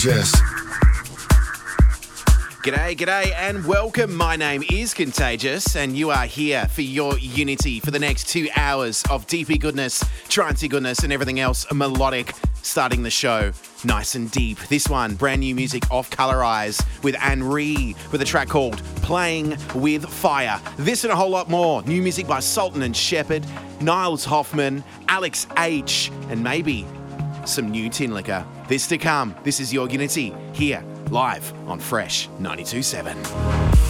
Contagious. G'day, g'day, and welcome. My name is Contagious, and you are here for your Unity for the next two hours of deepy goodness, trancey goodness, and everything else melodic. Starting the show nice and deep. This one, brand new music off Colorize with Anne with a track called Playing with Fire. This and a whole lot more. New music by Sultan and Shepard, Niles Hoffmann, Alex H, and maybe some new Tinlicker. This to come. This is your Unity here live on Fresh 927.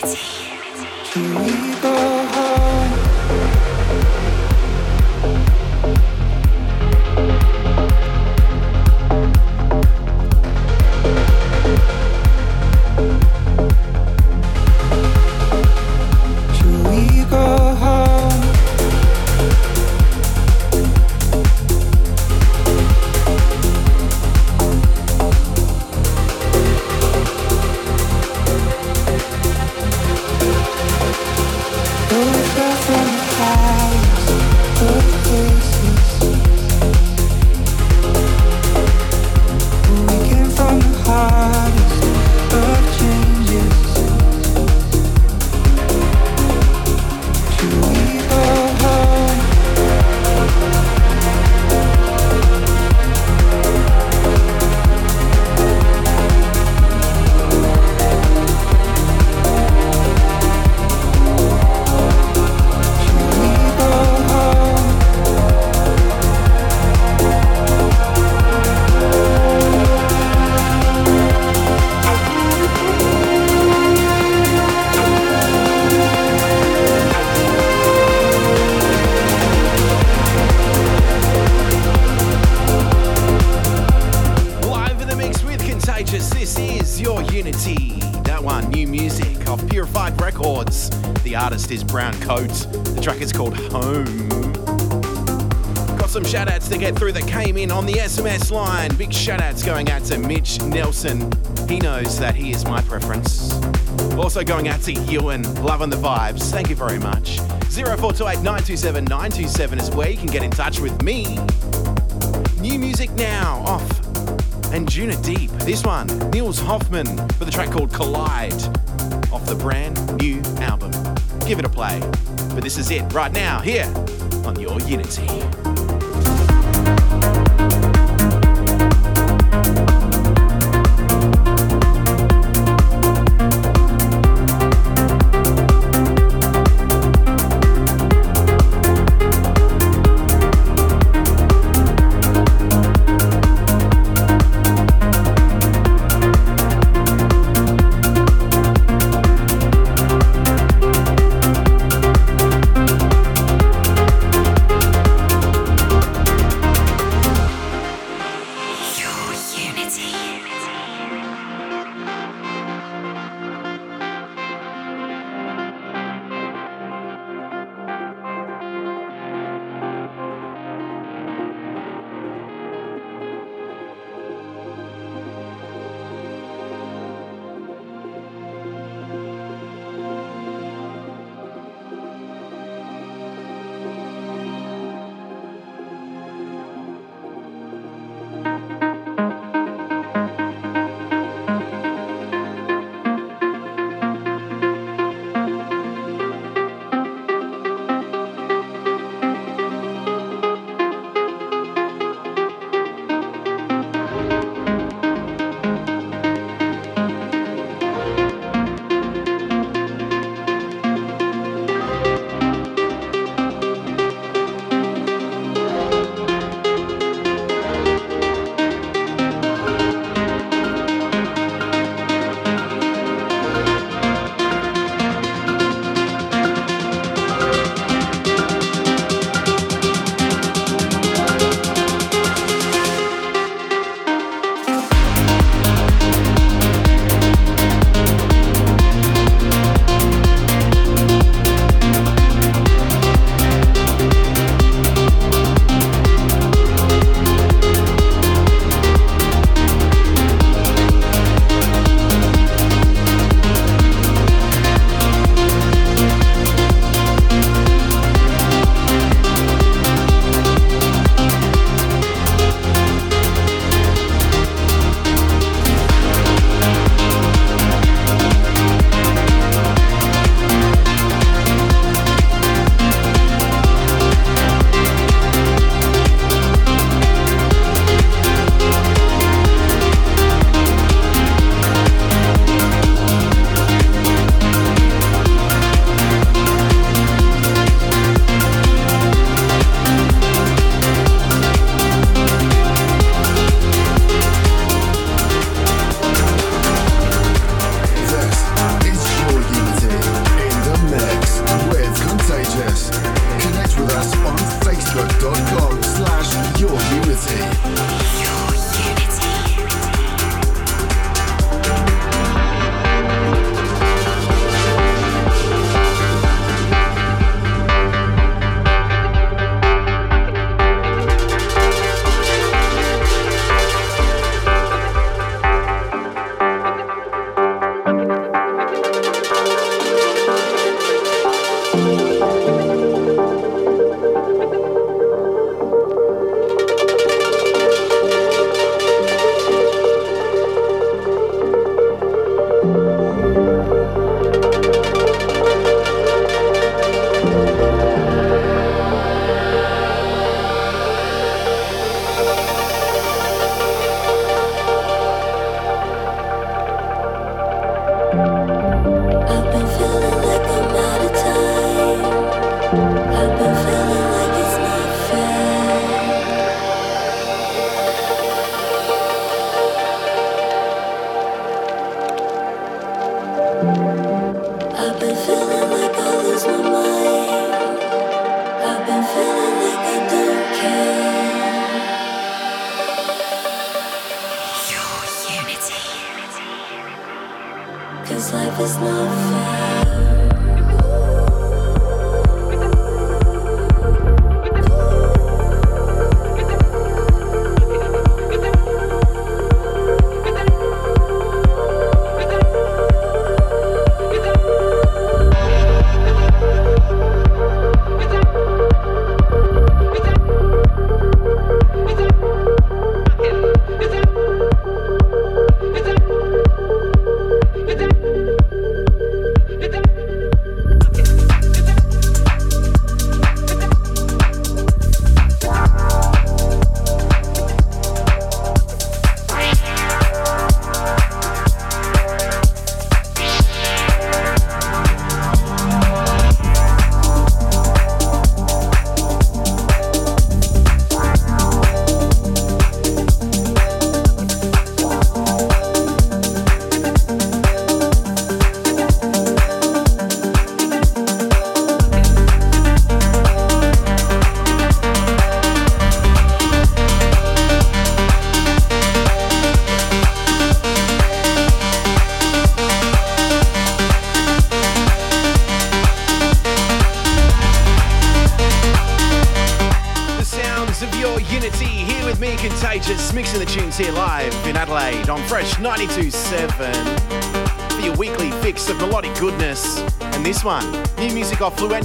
unity. unity. Also going out to Ewan, loving the vibes. Thank you very much. 0428 927 927 is where you can get in touch with me. New music now, off. Anjunadeep. This one, Nils Hoffmann, for the track called Collide, off the brand new album give it a play. But this is it right now, here on your. Unity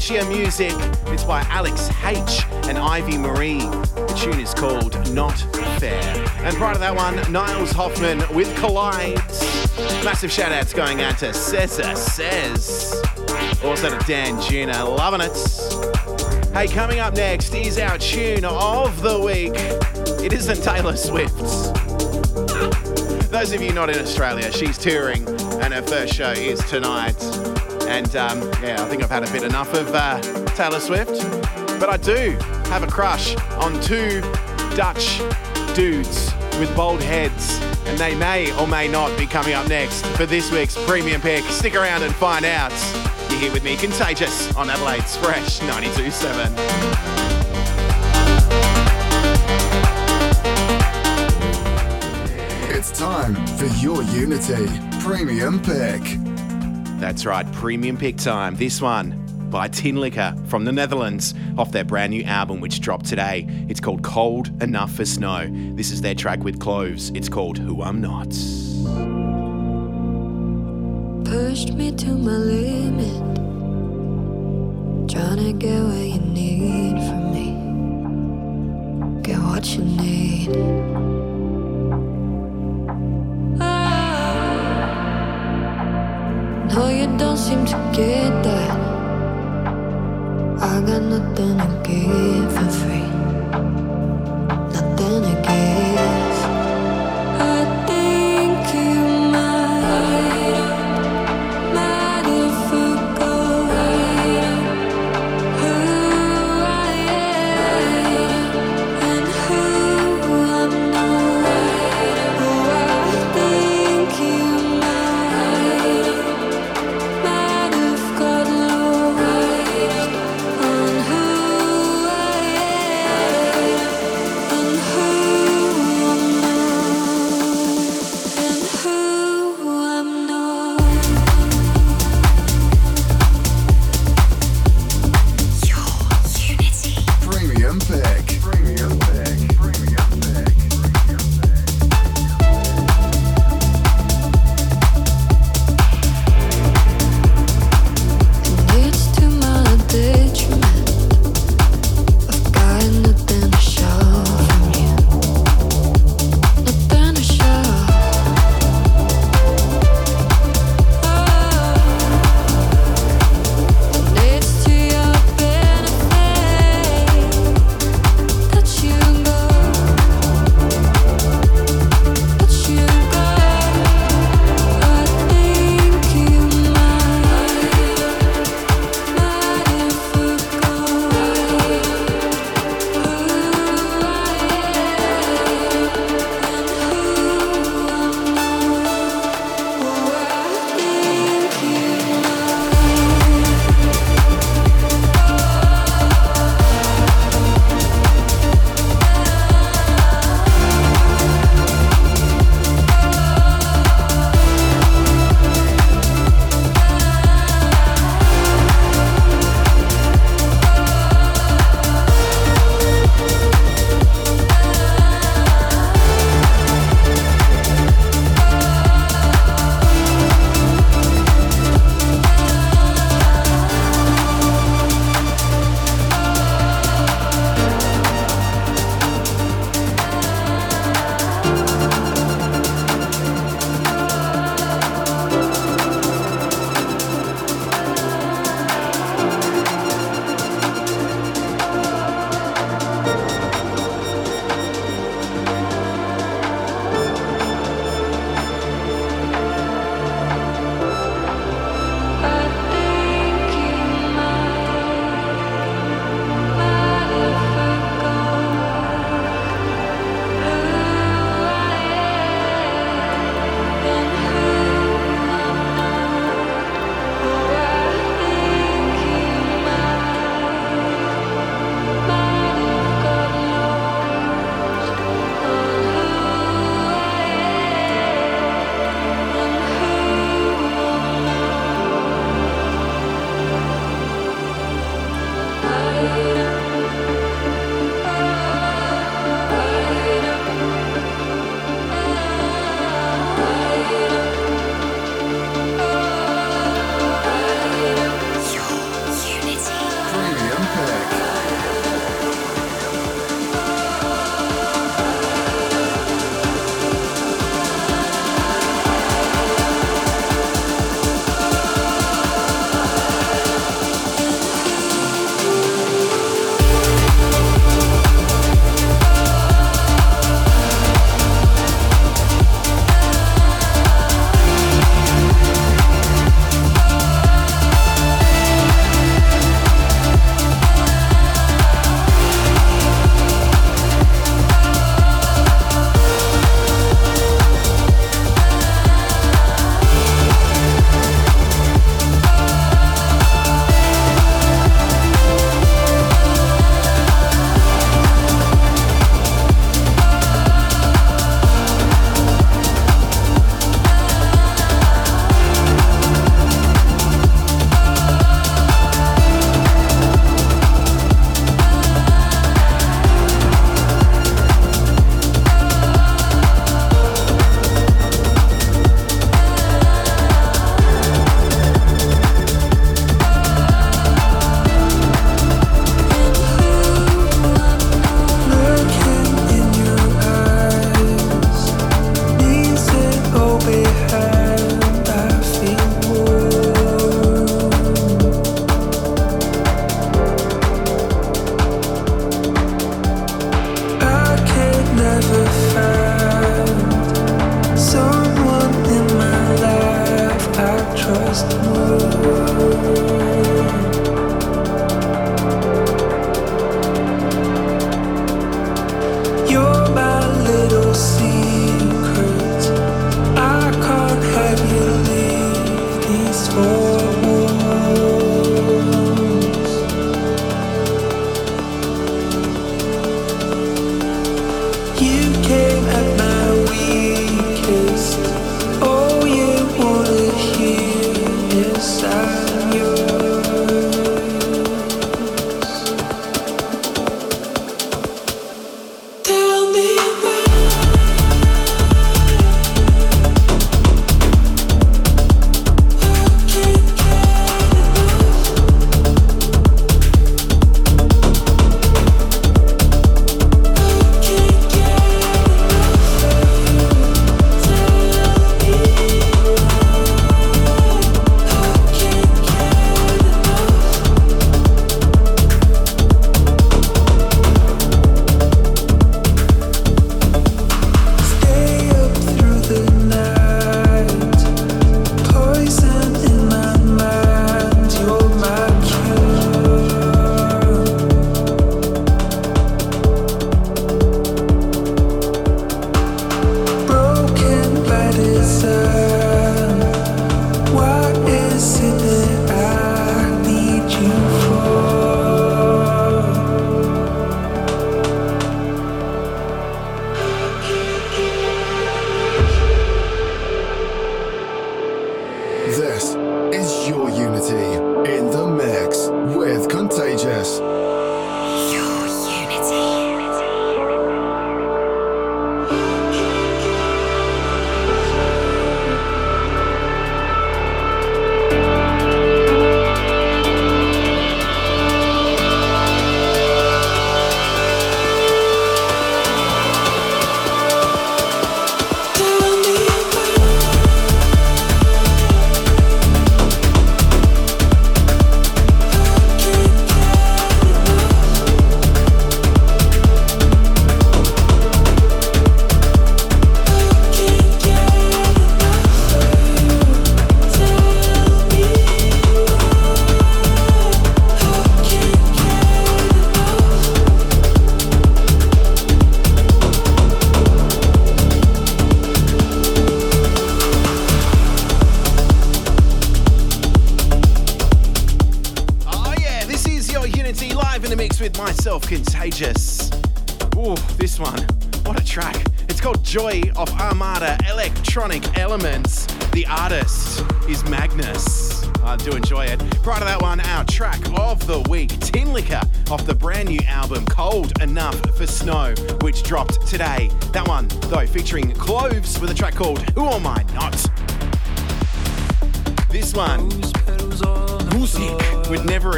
music Music. It's by Alex H and Ivy Marie. The tune is called Not Fair. And prior to that one, Niles Hoffmann with Collides. Massive shout outs going out to Cesar Says. Also to Dan Juna, loving it. Hey, coming up next is our tune of the week. It isn't Taylor Swift's. Those of you not in Australia, she's touring and her first show is tonight. And um, yeah, I think I've had a bit enough of uh, Taylor Swift. But I do have a crush on two Dutch dudes with bald heads. And they may or may not be coming up next for this week's premium pick. Stick around and find out. You're here with me, Contagious, on Adelaide's Fresh 92.7. It's time for your Unity Premium Pick. That's right, premium pick time. This one by Tin Tinlicker from the Netherlands off their brand new album, which dropped today. It's called Cold Enough for Snow. This is their track with Cloves. It's called Who I'm Not. Pushed me to my limit. Trying to get what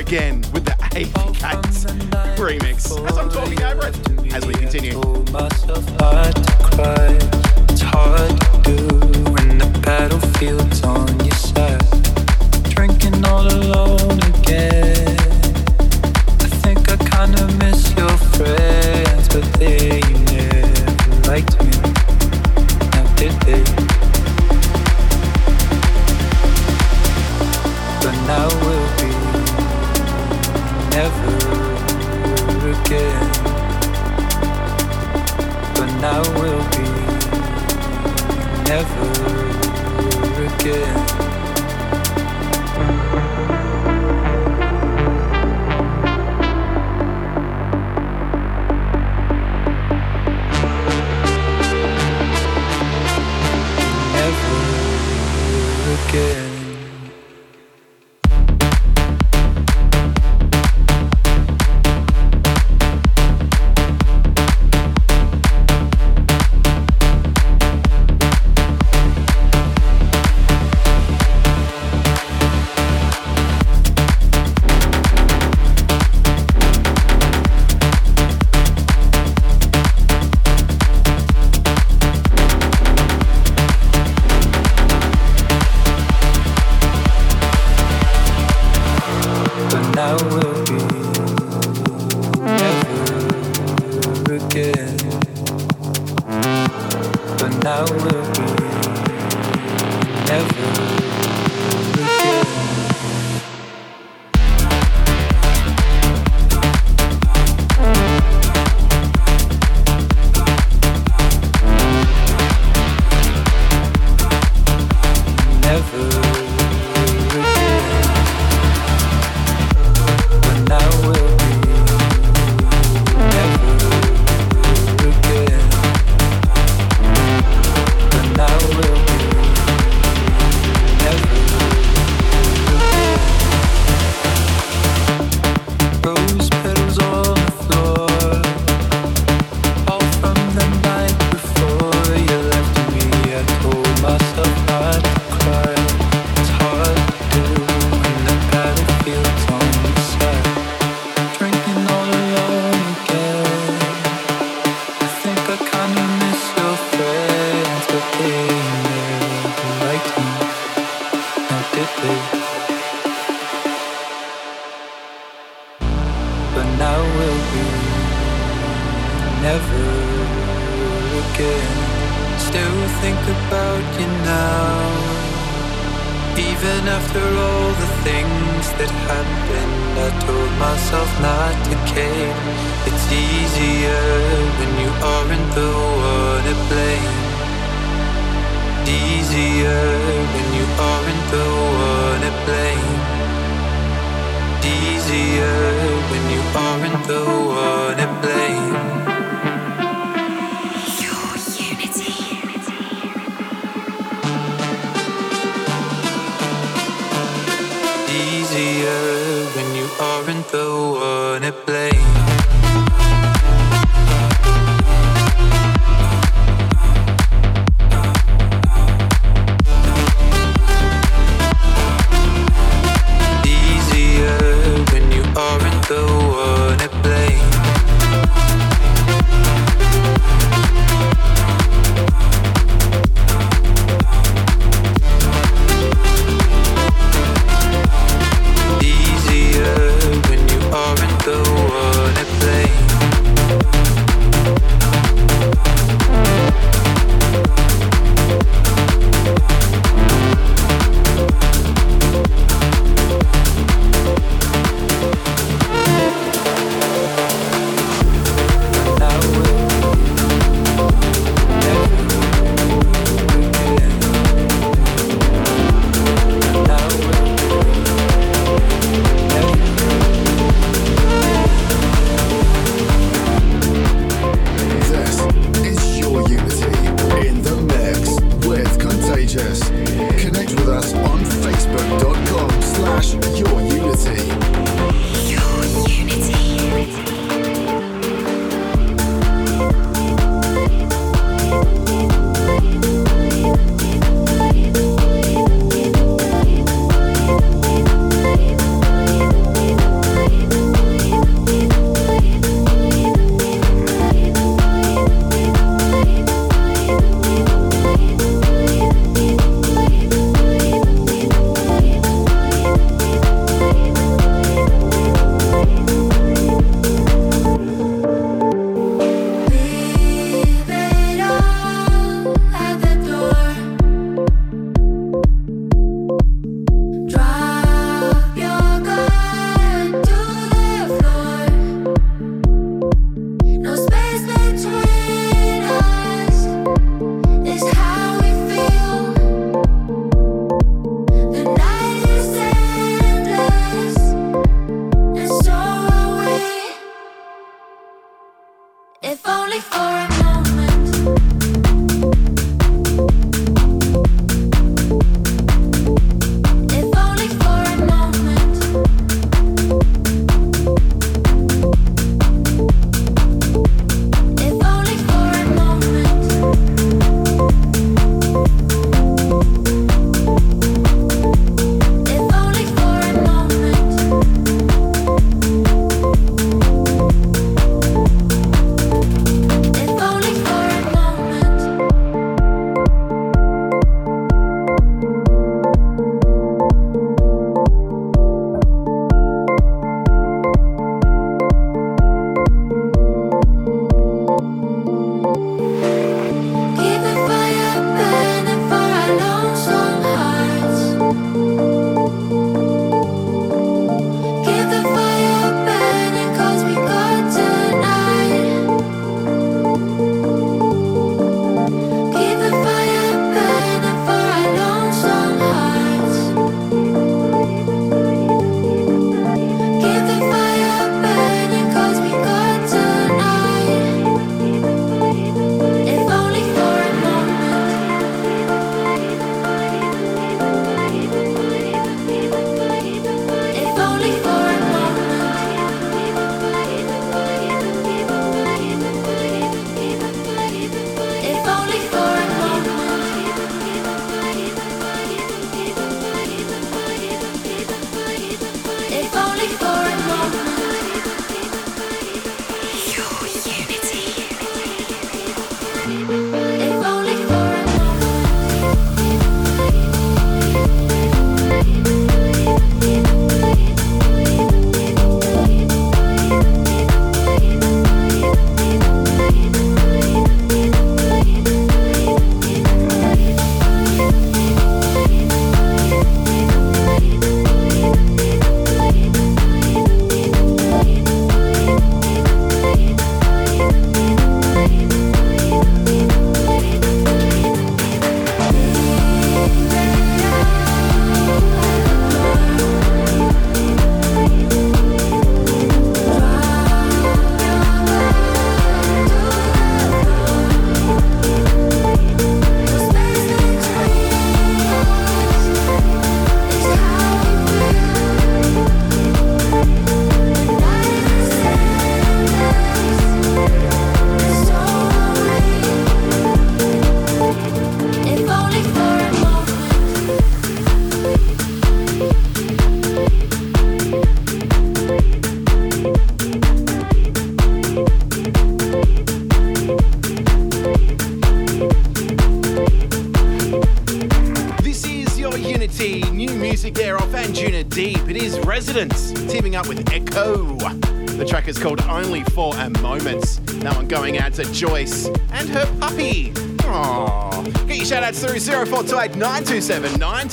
Again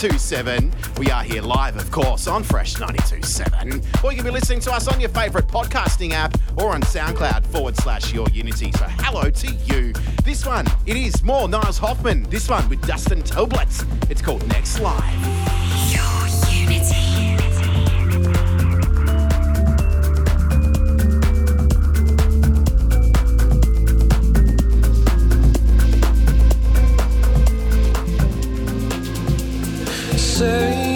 927 927. We are here live, of course, on Fresh 927. Or you can be listening to us on your favourite podcasting app or on SoundCloud forward slash your unity. So hello to you. This one, it is more Niles Hoffmann. This one with Dustin Tebbutt. It's called Next Life. say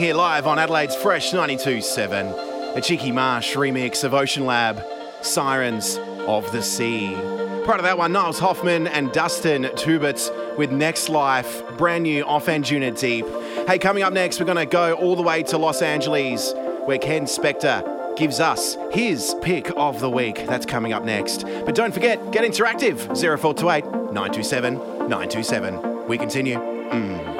here live on Adelaide's Fresh 92.7. A Cheeky Marsh remix of OceanLab, Sirens of the Sea. Part of that one, Niles Hoffmann and Dustin Tebbutt with Next Life, brand new off Anjunadeep. Hey, coming up next, we're going to go all the way to Los Angeles, where Ken Spector gives us his pick of the week. That's coming up next. But don't forget, get interactive 0428 927 927. We continue. Mm.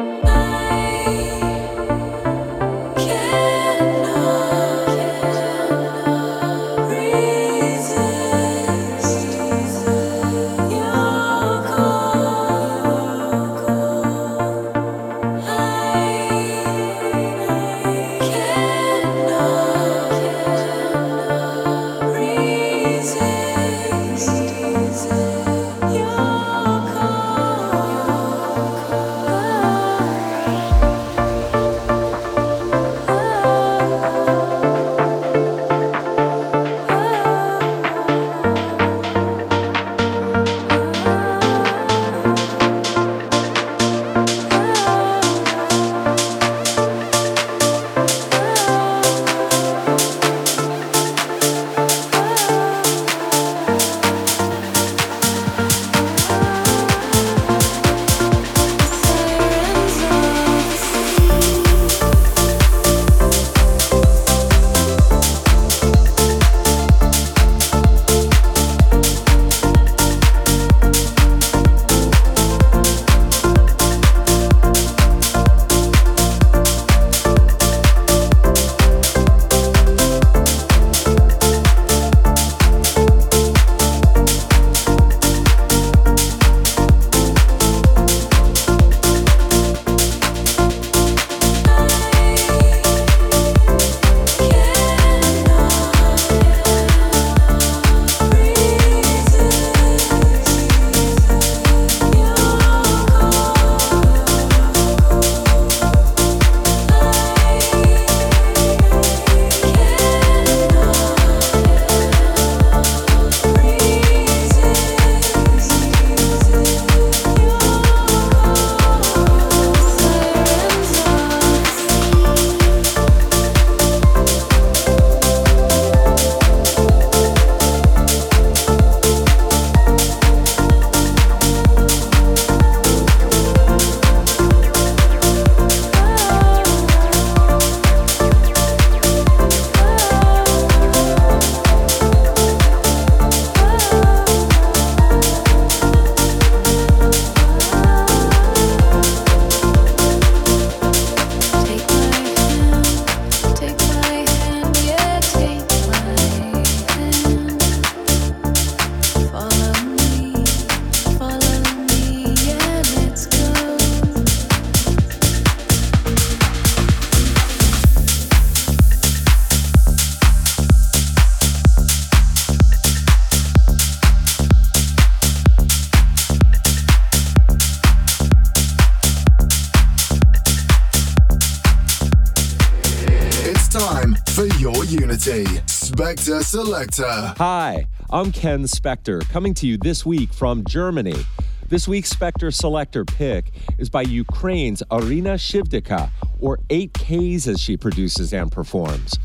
Selector. Hi, I'm Ken Spector, coming to you this week from Germany. This week's Spector Selector pick is by Ukraine's Irina Shivdika, or 8Kays as she produces and performs.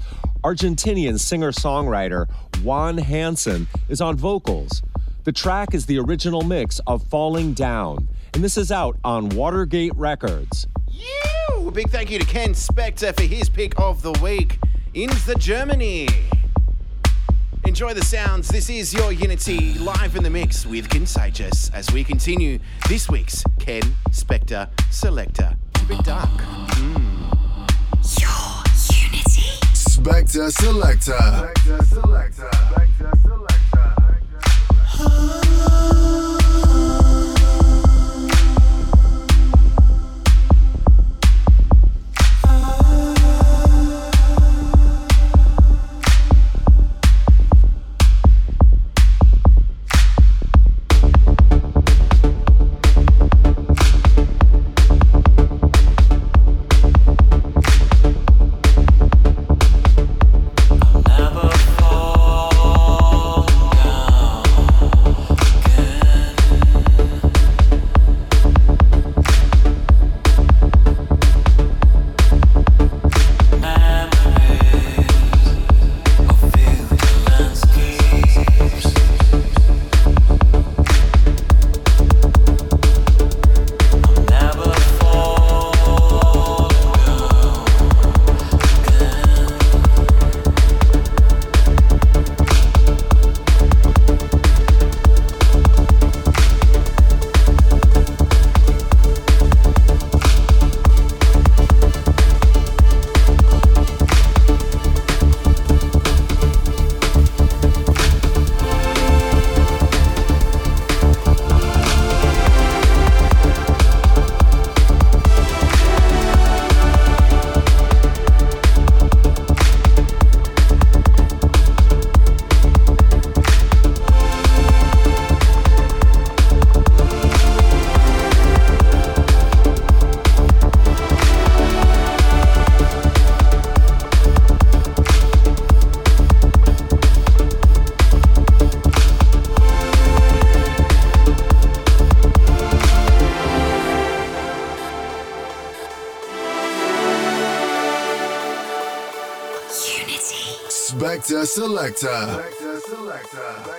Argentinian singer songwriter Juan Hansen is on vocals. The track is the original mix of Falling Down, and this is out on Watergate Records. You! A big thank you to Ken Spector for his pick of the week. In the Germany. Enjoy the sounds. This is your Unity live in the mix with Contagious as we continue this week's Ken Spector Selector. It's a bit dark. Mm. Your Unity. Spector Selector. Spector Selector. Spector Selector. Selector. Selector. Selector.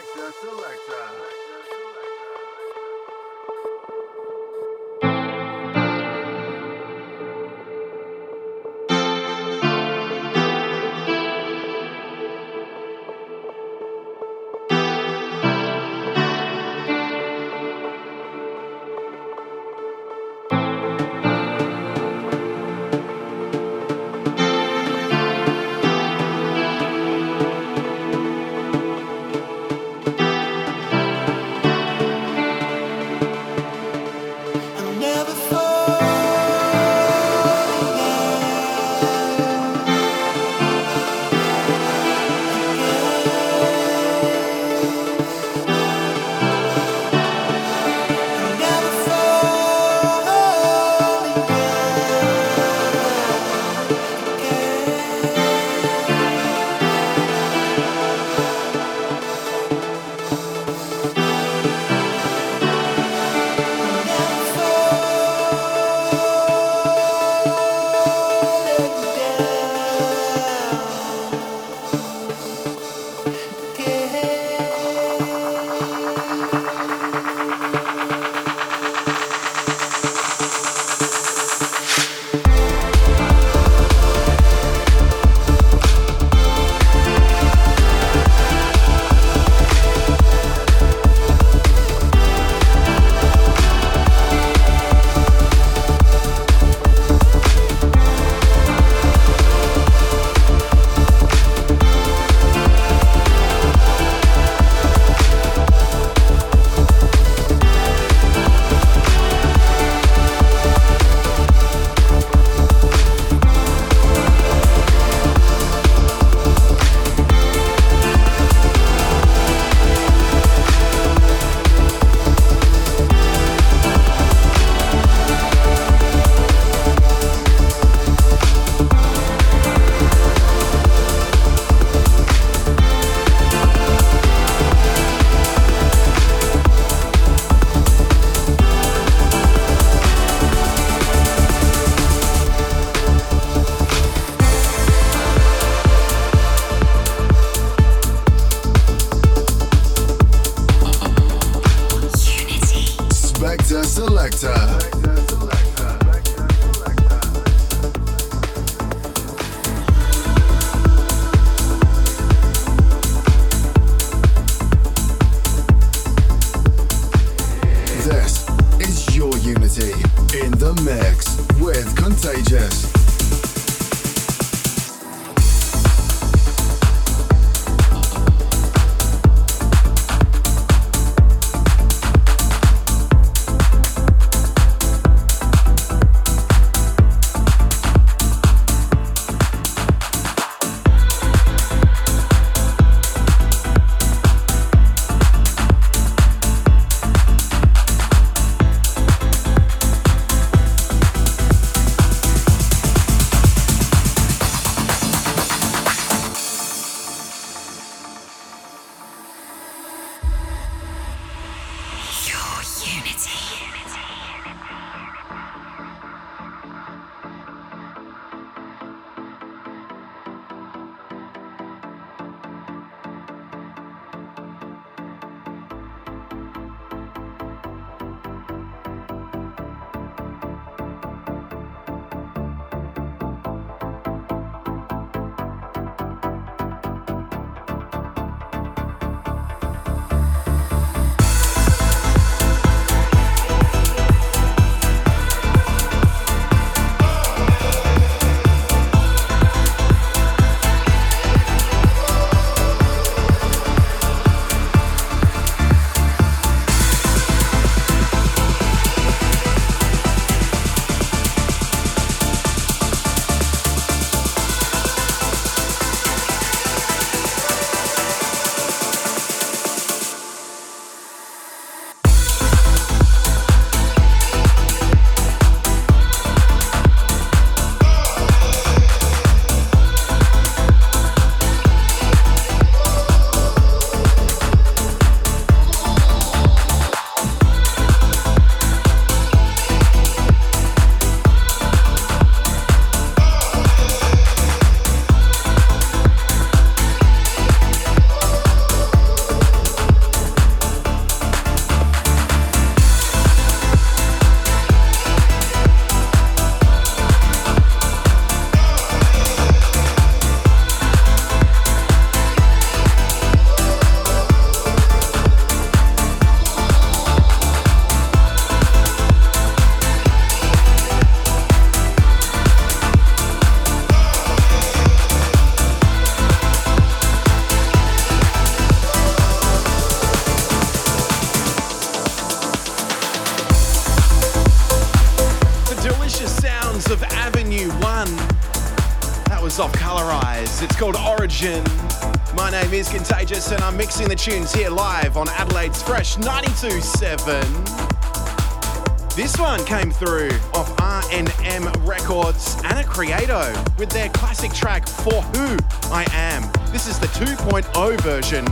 My name is Contagious and I'm mixing the tunes here live on Adelaide's Fresh 92.7. This one came through off RNM Records, Ana Criado with their classic track For Who I Am. This is the 2.0 version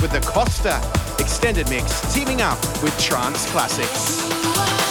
with the Costa extended mix teaming up with Trance Classics.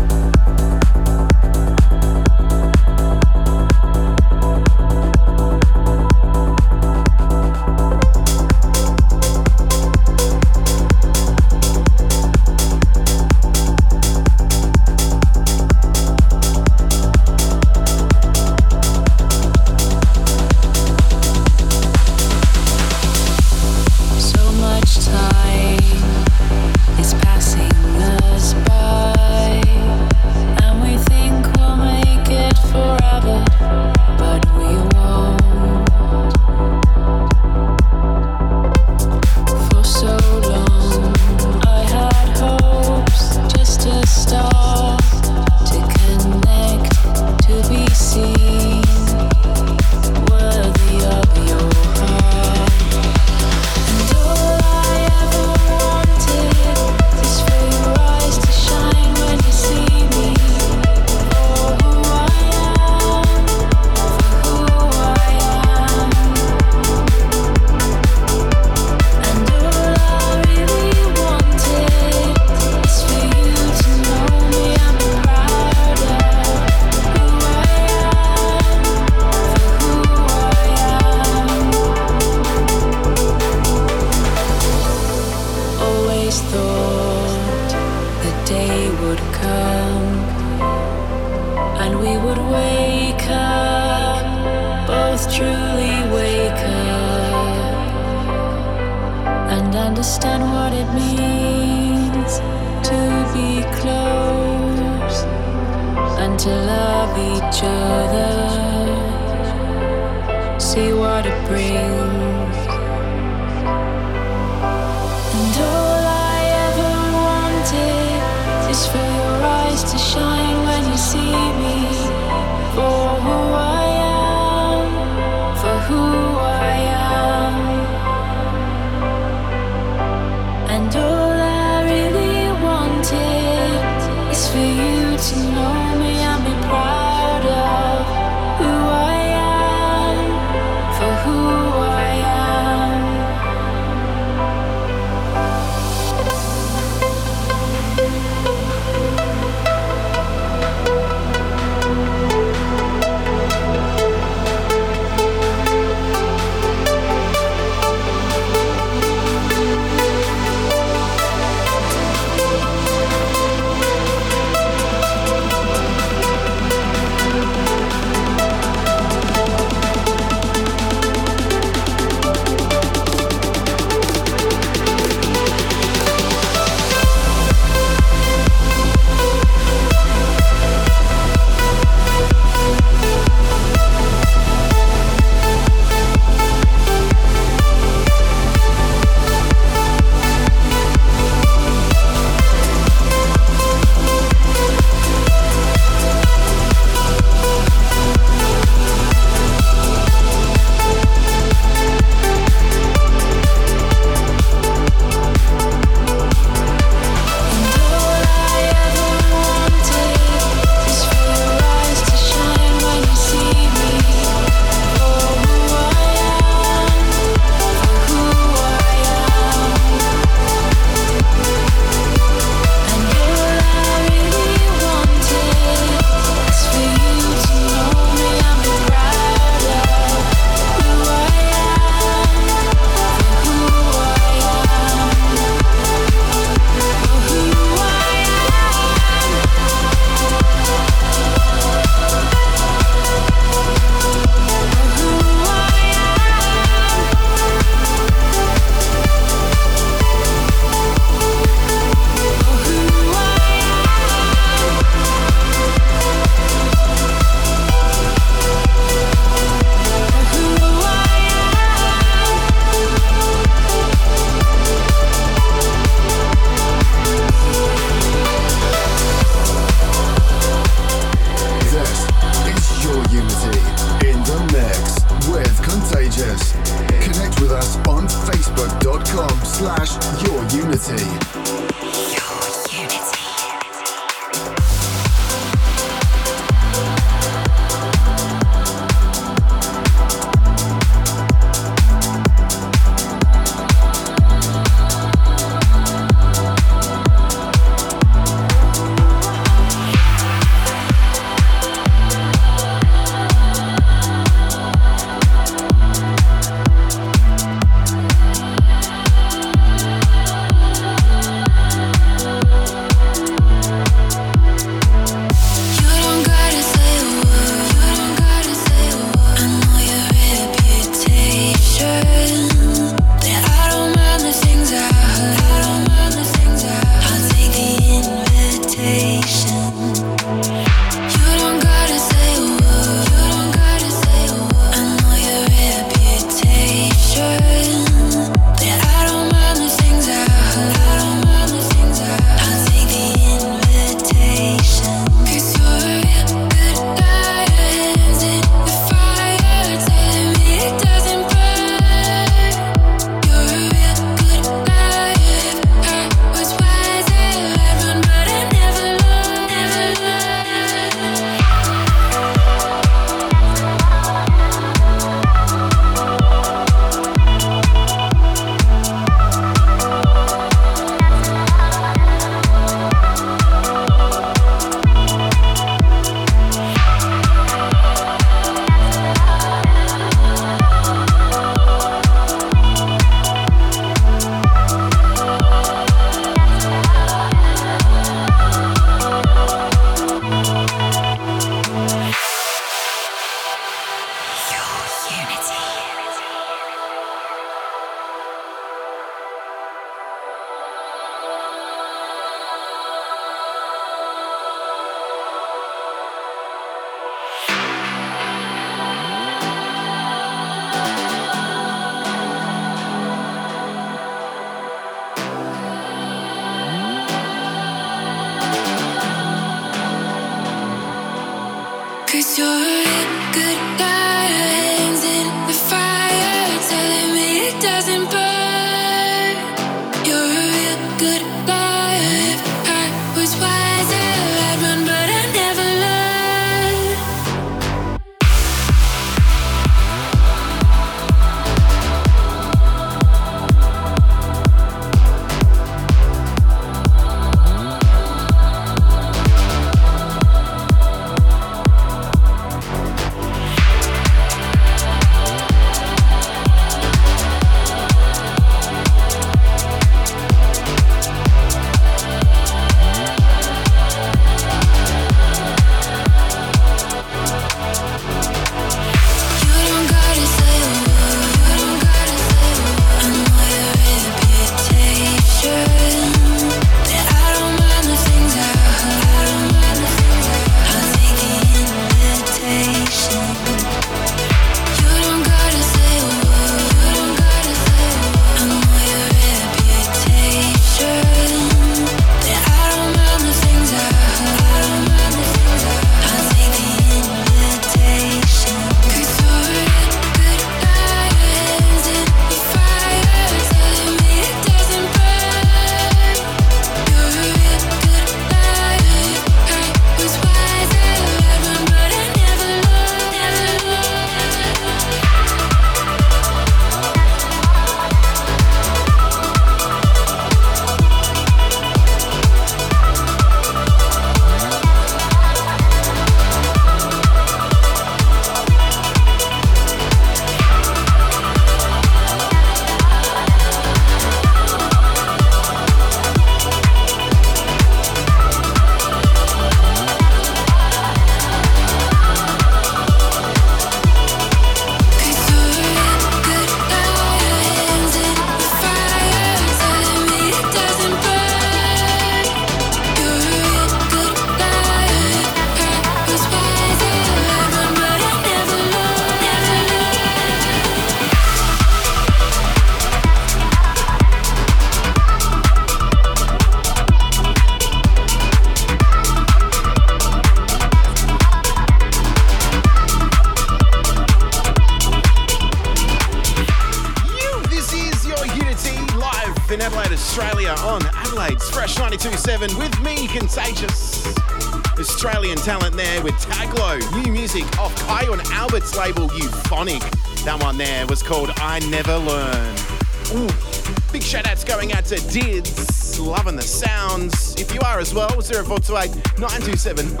927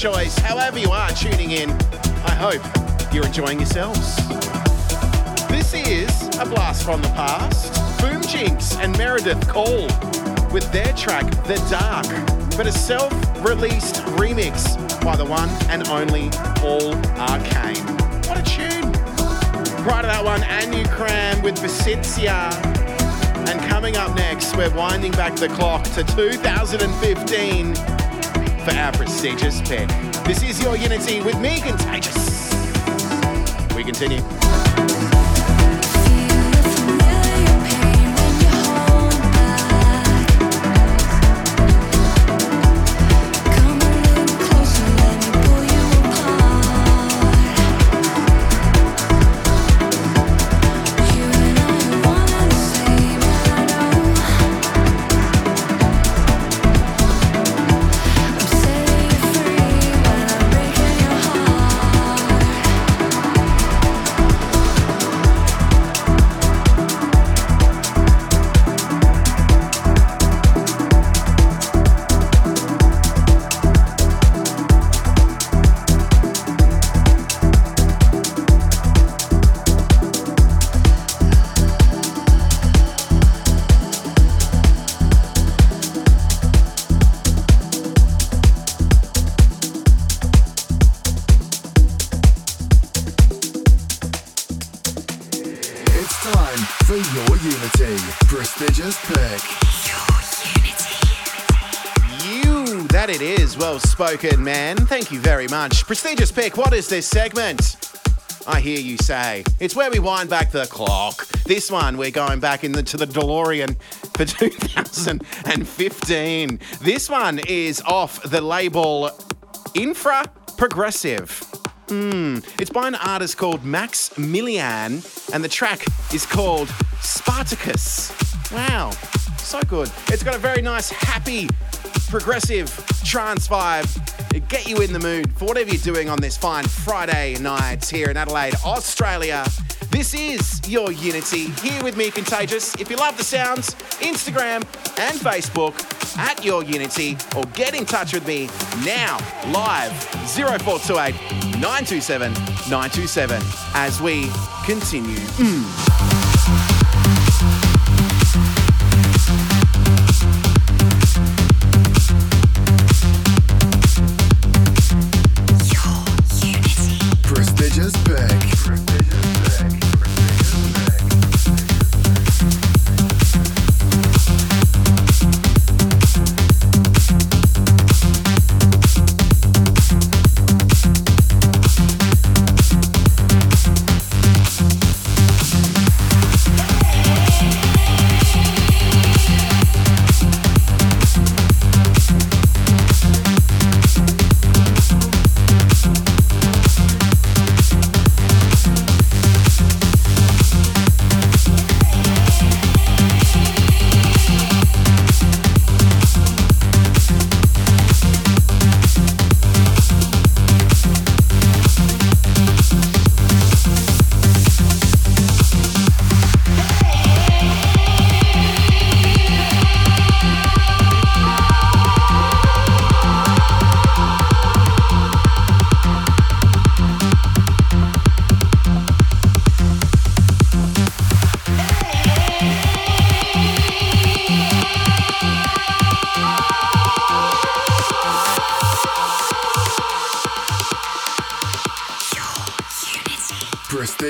choice. However, you are tuning in, I hope you're enjoying yourselves. This is a blast from the past. Boom Jinx and Meredith Call with their track The Dark, but a self released remix by the one and only Paul Arcane. What a tune! Prior to that one, ANUQRAM with Vicensa. And coming up next, we're winding back the clock to 2015 for our prestigious pick. This is your Unity with me, Contagious. We continue. Man. Thank you very much. Prestigious pick, what is this segment? I hear you say. It's where we wind back the clock. This one, we're going back into the DeLorean for 2015. This one is off the label Infra Progressive. Hmm, It's by an artist called Max Millian, and the track is called Spartacus. Wow, so good. It's got a very nice, happy, progressive trance vibe. Get you in the mood for whatever you're doing on this fine Friday night here in Adelaide, Australia. This is your Unity here with me, Contagious. If you love the sounds, Instagram and Facebook at your Unity or get in touch with me now live 0428 927 927 as we continue. Prestigious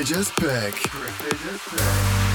Prestigious pick. Prestigious pick.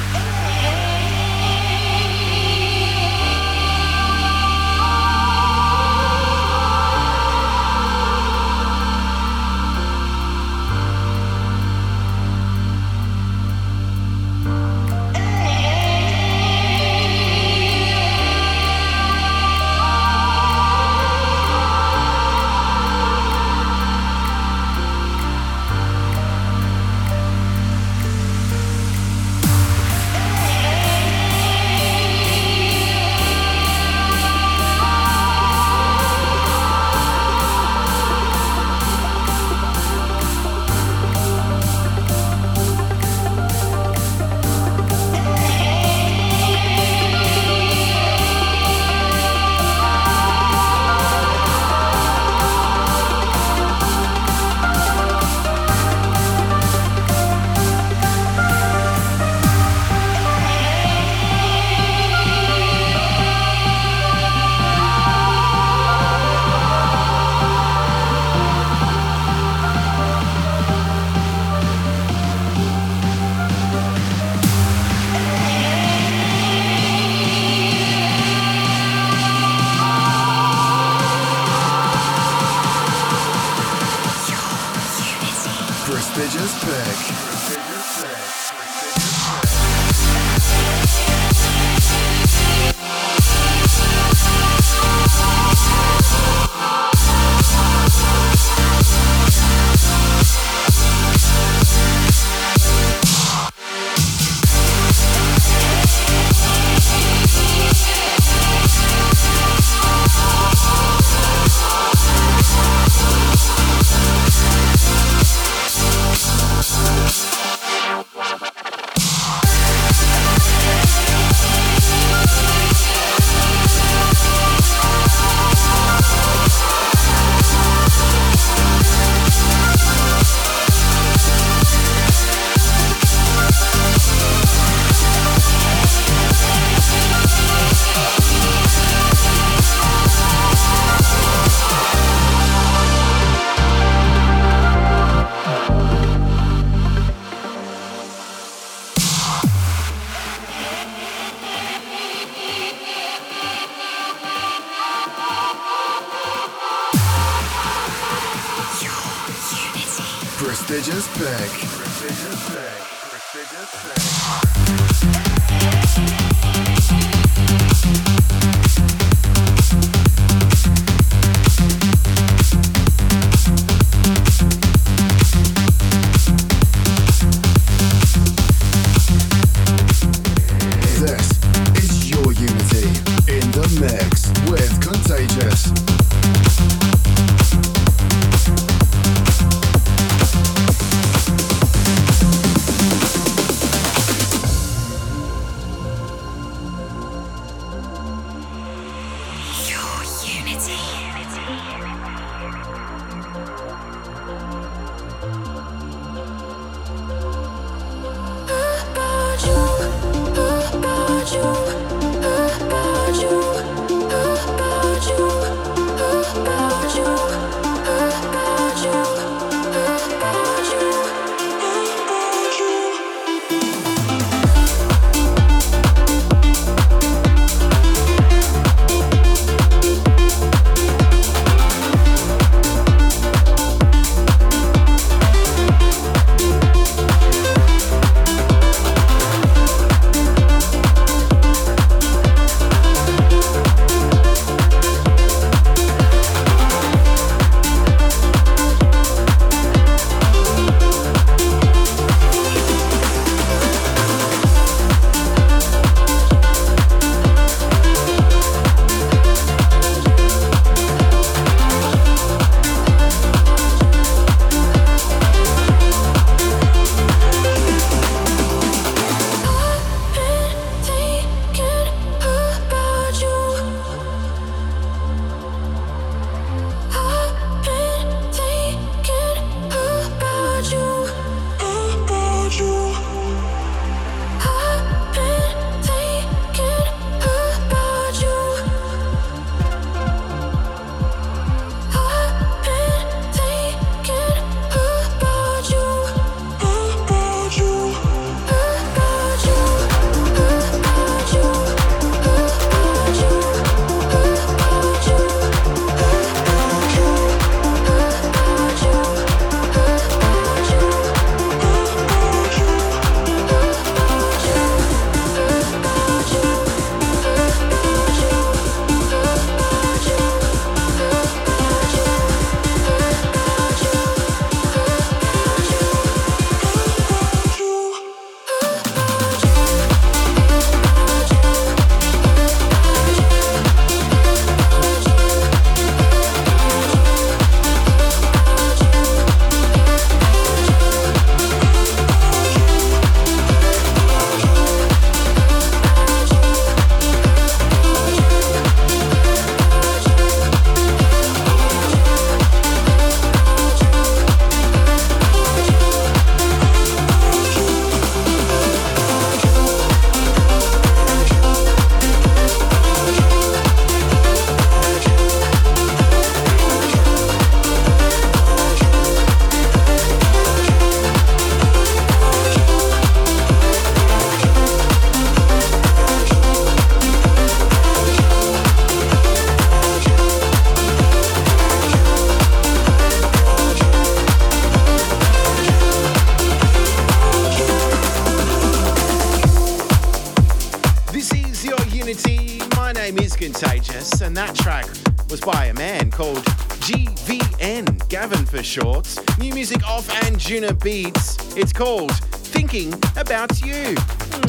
Gavin for short. New music off and Juno Anjunabeats. It's called Thinking About You.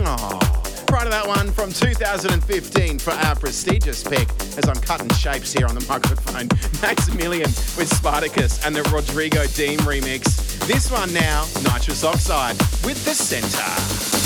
Aww. To that one from 2015 for our prestigious pick, as I'm cutting shapes here on the microphone, Max Millian with Spartacus and the Rodrigo Deem remix. This one now, Nitrous Oxide with the Center.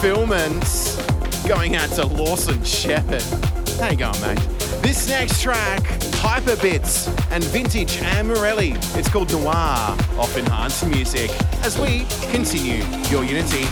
Fulfillments going out to Lawson Shepherd. How you going, mate? This next track, Hyperbits and Vintage and Morelli. It's called Noir off Enhanced Music as we continue your Unity.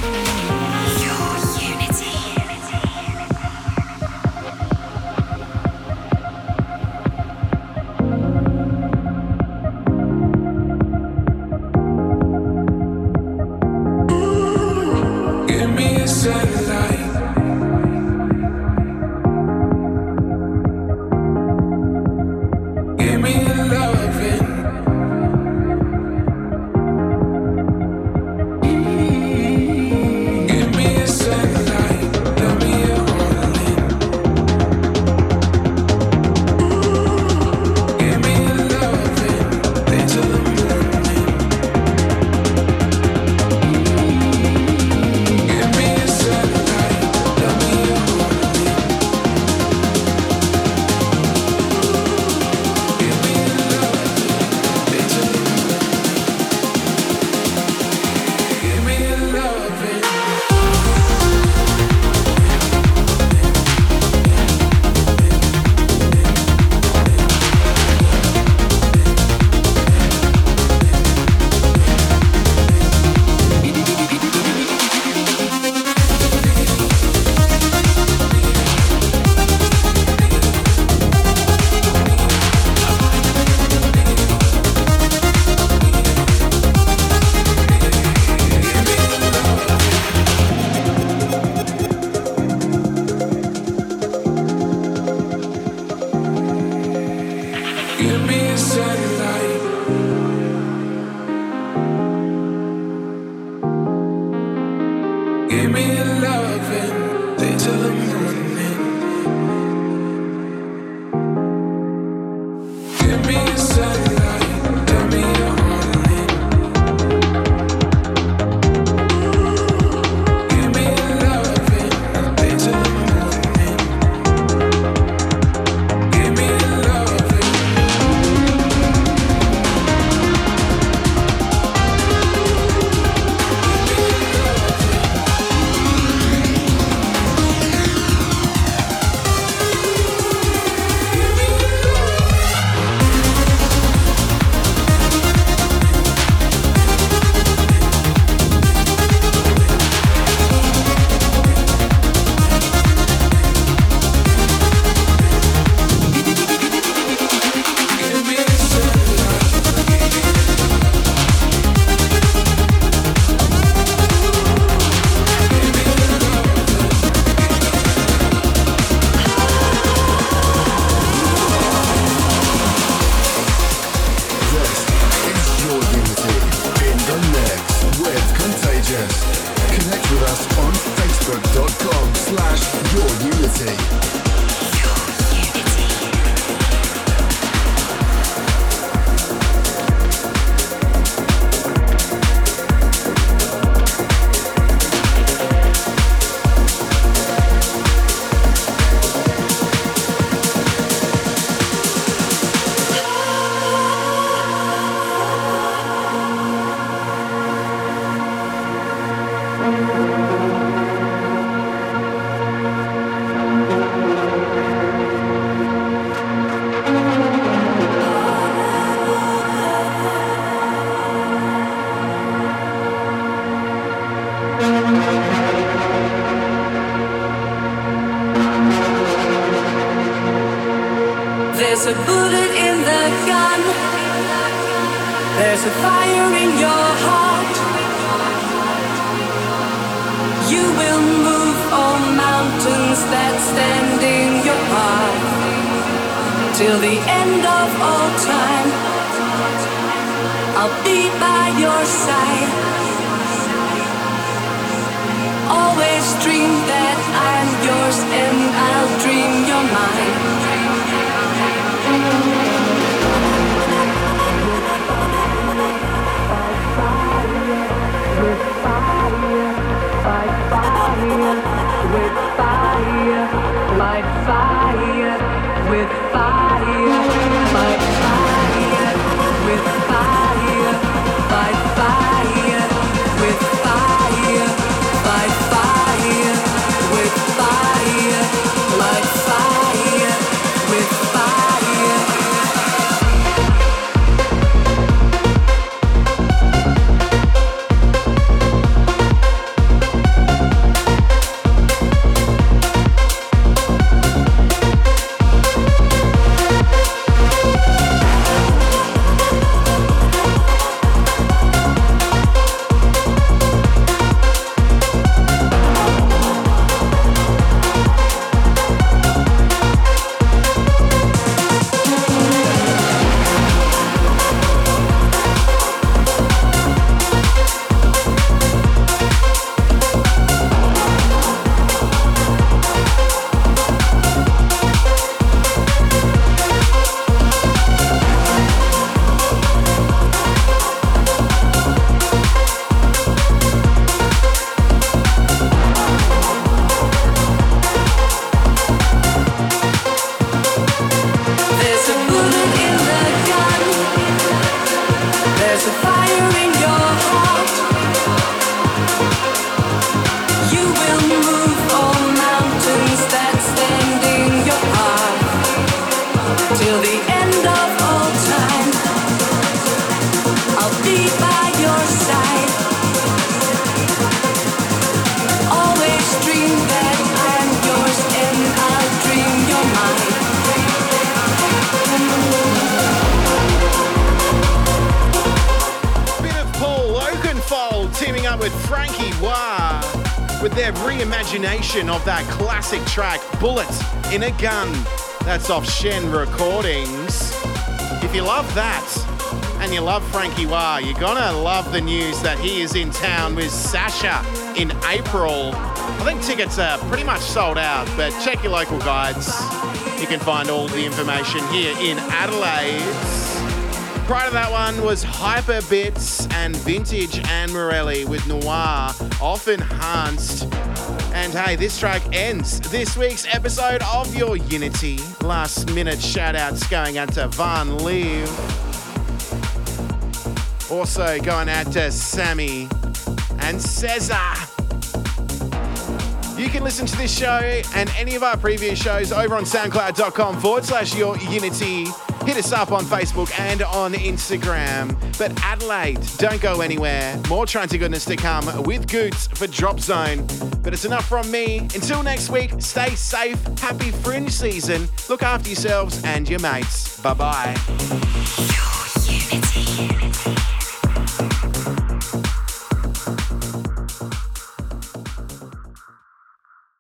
Off Shen Recordings. If you love that and you love Frankie Wah, you're gonna love the news that he is in town with Sasha in April. I think tickets are pretty much sold out, but check your local guides. You can find all the information here in Adelaide. Prior to that one was Hyperbits and Vintage and Morelli with Noir, often enhanced. And hey, this track ends this week's episode of Your Unity. Last minute shout outs going out to Van Liv. Also going out to Sammy and Cesar. You can listen to this show and any of our previous shows over on soundcloud.com forward slash your unity. Hit us up on Facebook and on Instagram. But Adelaide, don't go anywhere. More trying to goodness to come with Goots for Drop Zone. But it's enough from me. Until next week, stay safe. Happy fringe season. Look after yourselves and your mates. Bye bye.